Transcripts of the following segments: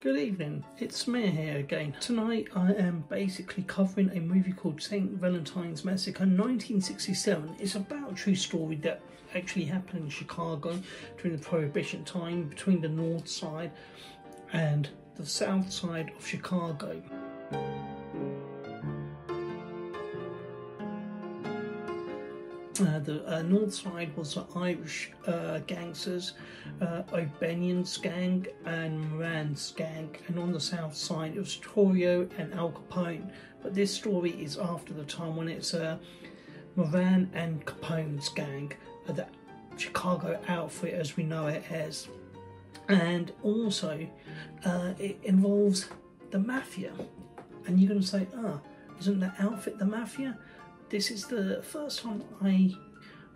Good evening, it's Smear here again. Tonight I am basically covering a movie called St. Valentine's Massacre 1967. It's about a true story that actually happened in Chicago during the Prohibition time between the north side and the south side of Chicago. Uh, the uh, north side was the Irish uh, gangsters, uh, gang and Moran's gang, and on the south side it was Torrio and Al Capone. But this story is after the time when it's uh, Moran and Capone's gang, the Chicago outfit as we know it as. And also, uh, it involves the mafia. And you're going to say, ah, isn't that outfit the mafia? This is the first time I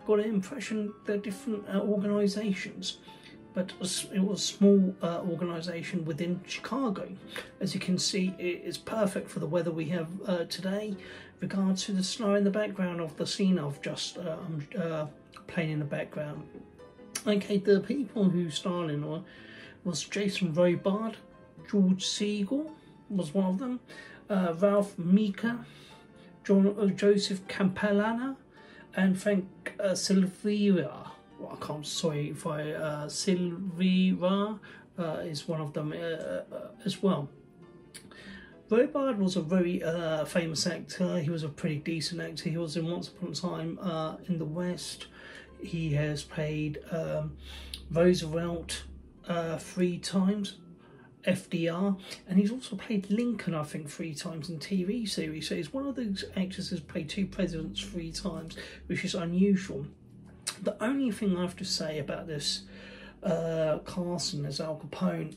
got an impression they're different uh, organisations, but it was a small uh, organisation within Chicago. As you can see, it is perfect for the weather we have uh, today. Regards to the snow in the background of the scene I've just uh, uh, playing in the background. Okay, the people who starred in were was Jason Robard, George Segal was one of them, uh, Ralph Meeker, Uh, Joseph Campana and Frank uh. Well, I can't sorry if I uh, uh, is one of them uh, uh, as well. Robard was a very famous actor. He was a pretty decent actor. He was in Once Upon a Time in the West. He has played um, Roosevelt three times. FDR, and he's also played Lincoln, I think, three times in TV series. So he's one of those actors who's played two presidents three times, which is unusual. The only thing I have to say about this uh, Carson as Al Capone,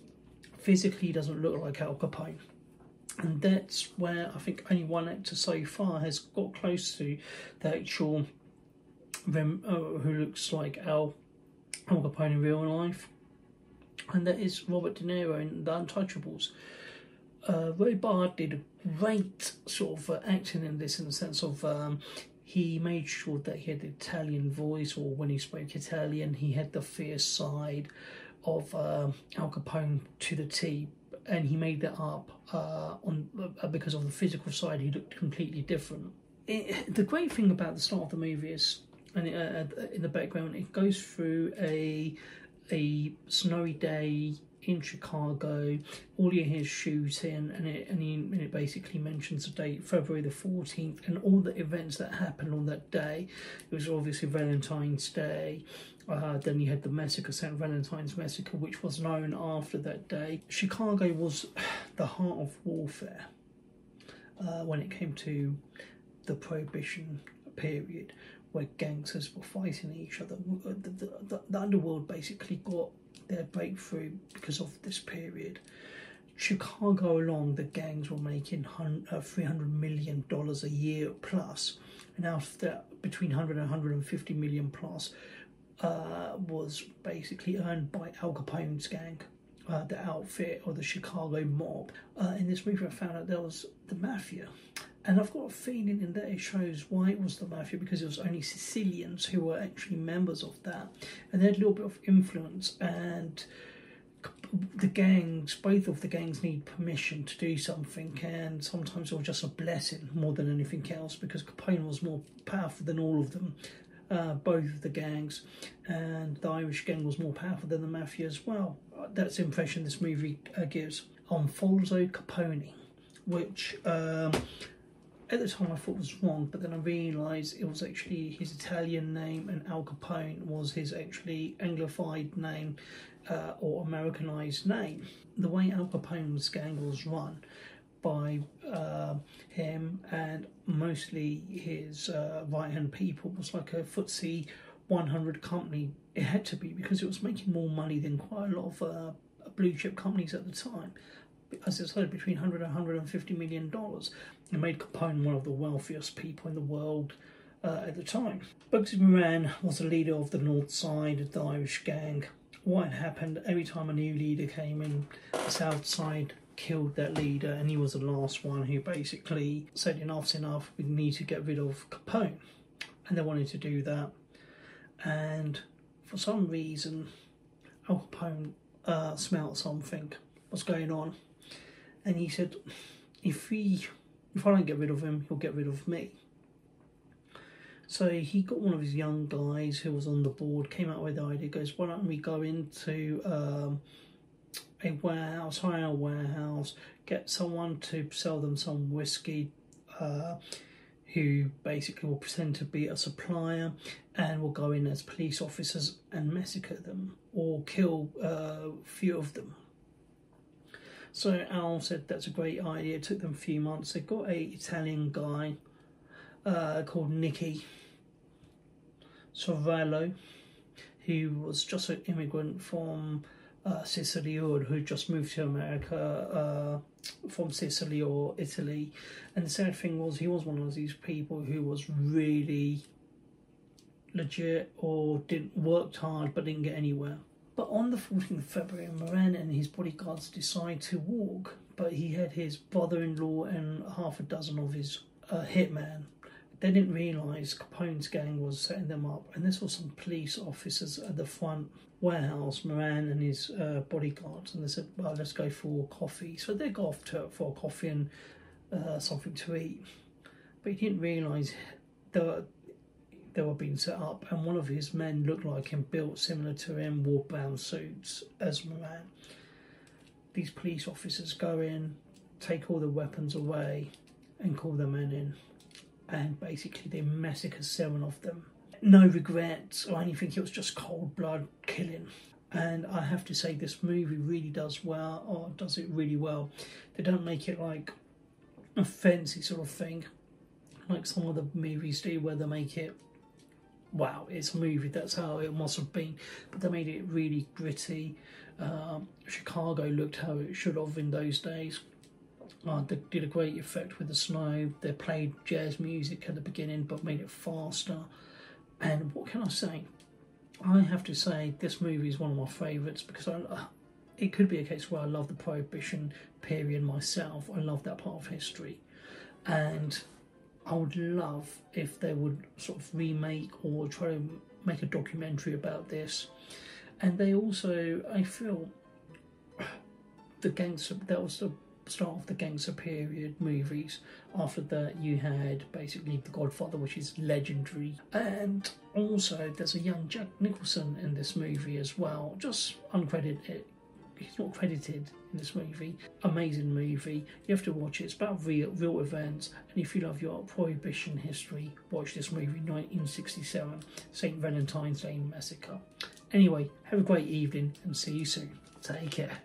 physically doesn't look like Al Capone. And that's where I think only one actor so far has got close to the actual uh, who looks like Al, Al Capone in real life and that is Robert De Niro in The Untouchables. Uh, Robard did a great sort of uh, acting in this in the sense of um, he made sure that he had the Italian voice, or when he spoke Italian, he had the fierce side of uh, Al Capone to the T, and he made that up uh, on uh, because of the physical side. He looked completely different. It, the great thing about the start of the movie is, and uh, in the background, it goes through a a snowy day in Chicago. All you hear is shooting, and it and, he, and it basically mentions the date, February the fourteenth, and all the events that happened on that day. It was obviously Valentine's Day. Uh, then you had the massacre, St. Valentine's Massacre, which was known after that day. Chicago was the heart of warfare uh, when it came to the Prohibition period where gangsters were fighting each other. The, the, the, the underworld basically got their breakthrough because of this period. Chicago alone, the gangs were making uh, $300 million a year plus. And after between 100 and 150 million plus uh, was basically earned by Al Capone's gang. Uh, the outfit or the Chicago mob. Uh, in this movie, I found out there was the mafia, and I've got a feeling in that it shows why it was the mafia because it was only Sicilians who were actually members of that, and they had a little bit of influence. And the gangs, both of the gangs, need permission to do something, and sometimes it was just a blessing more than anything else because Capone was more powerful than all of them. Uh, both of the gangs, and the Irish gang was more powerful than the mafia as well. That's the impression this movie uh, gives. Alfonso Capone, which um, at the time I thought it was wrong, but then I realised it was actually his Italian name and Al Capone was his actually Anglified name uh, or Americanized name. The way Al Capone's gang was run by uh, him and mostly his uh, right hand people was like a FTSE 100 company. It had to be because it was making more money than quite a lot of uh, blue chip companies at the time as I said, between 100 and 150 million dollars. It made Capone one of the wealthiest people in the world uh, at the time. Bugsy Moran was the leader of the North Side, of the Irish gang. What had happened every time a new leader came in, the South Side killed that leader, and he was the last one who basically said, Enough's enough, we need to get rid of Capone. And they wanted to do that. And for some reason, Al Capone uh, smelt something what's going on. And he said, if he, if I don't get rid of him, he'll get rid of me. So he got one of his young guys who was on the board, came out with the idea, goes, why don't we go into um, a warehouse, hire a warehouse, get someone to sell them some whiskey, uh, who basically will pretend to be a supplier and will go in as police officers and massacre them or kill uh, a few of them. So Al said that's a great idea. It took them a few months. They got a Italian guy uh, called Nicky Sorvallo, who was just an immigrant from uh, Sicily or who just moved to America uh, from Sicily or Italy. And the sad thing was, he was one of these people who was really legit or didn't worked hard but didn't get anywhere. But on the 14th of February, Moran and his bodyguards decide to walk, but he had his brother-in-law and half a dozen of his uh, hitmen. They didn't realise Capone's gang was setting them up, and this was some police officers at the front warehouse, Moran and his uh, bodyguards, and they said, "Well, let's go for coffee." So they go off to, for coffee and uh, something to eat, but he didn't realise that they were being set up, and one of his men looked like him, built similar to him, wore brown suits as Moran. These police officers go in, take all the weapons away, and call the men in, and basically they massacre seven of them no regrets or anything. It was just cold blood killing. And I have to say, this movie really does well, or does it really well. They don't make it like a fancy sort of thing, like some other movies do, where they make it, wow, it's a movie, that's how it must have been. But they made it really gritty. Um, Chicago looked how it should have in those days. Uh, they did a great effect with the snow. They played jazz music at the beginning, but made it faster. And what can I say? I have to say this movie is one of my favourites because I, uh, it could be a case where I love the Prohibition period myself. I love that part of history, and I would love if they would sort of remake or try to make a documentary about this. And they also, I feel, the gangster that was the start of the gangster period movies. After that, you had basically The Godfather, which is legendary, and also there's a young Jack Nicholson in this movie as well, just uncredited. He's not credited in this movie. Amazing movie. You have to watch it. It's about real, real events. And if you love your prohibition history, watch this movie, 1967, St. Valentine's Day Massacre. Anyway, have a great evening and see you soon. Take care.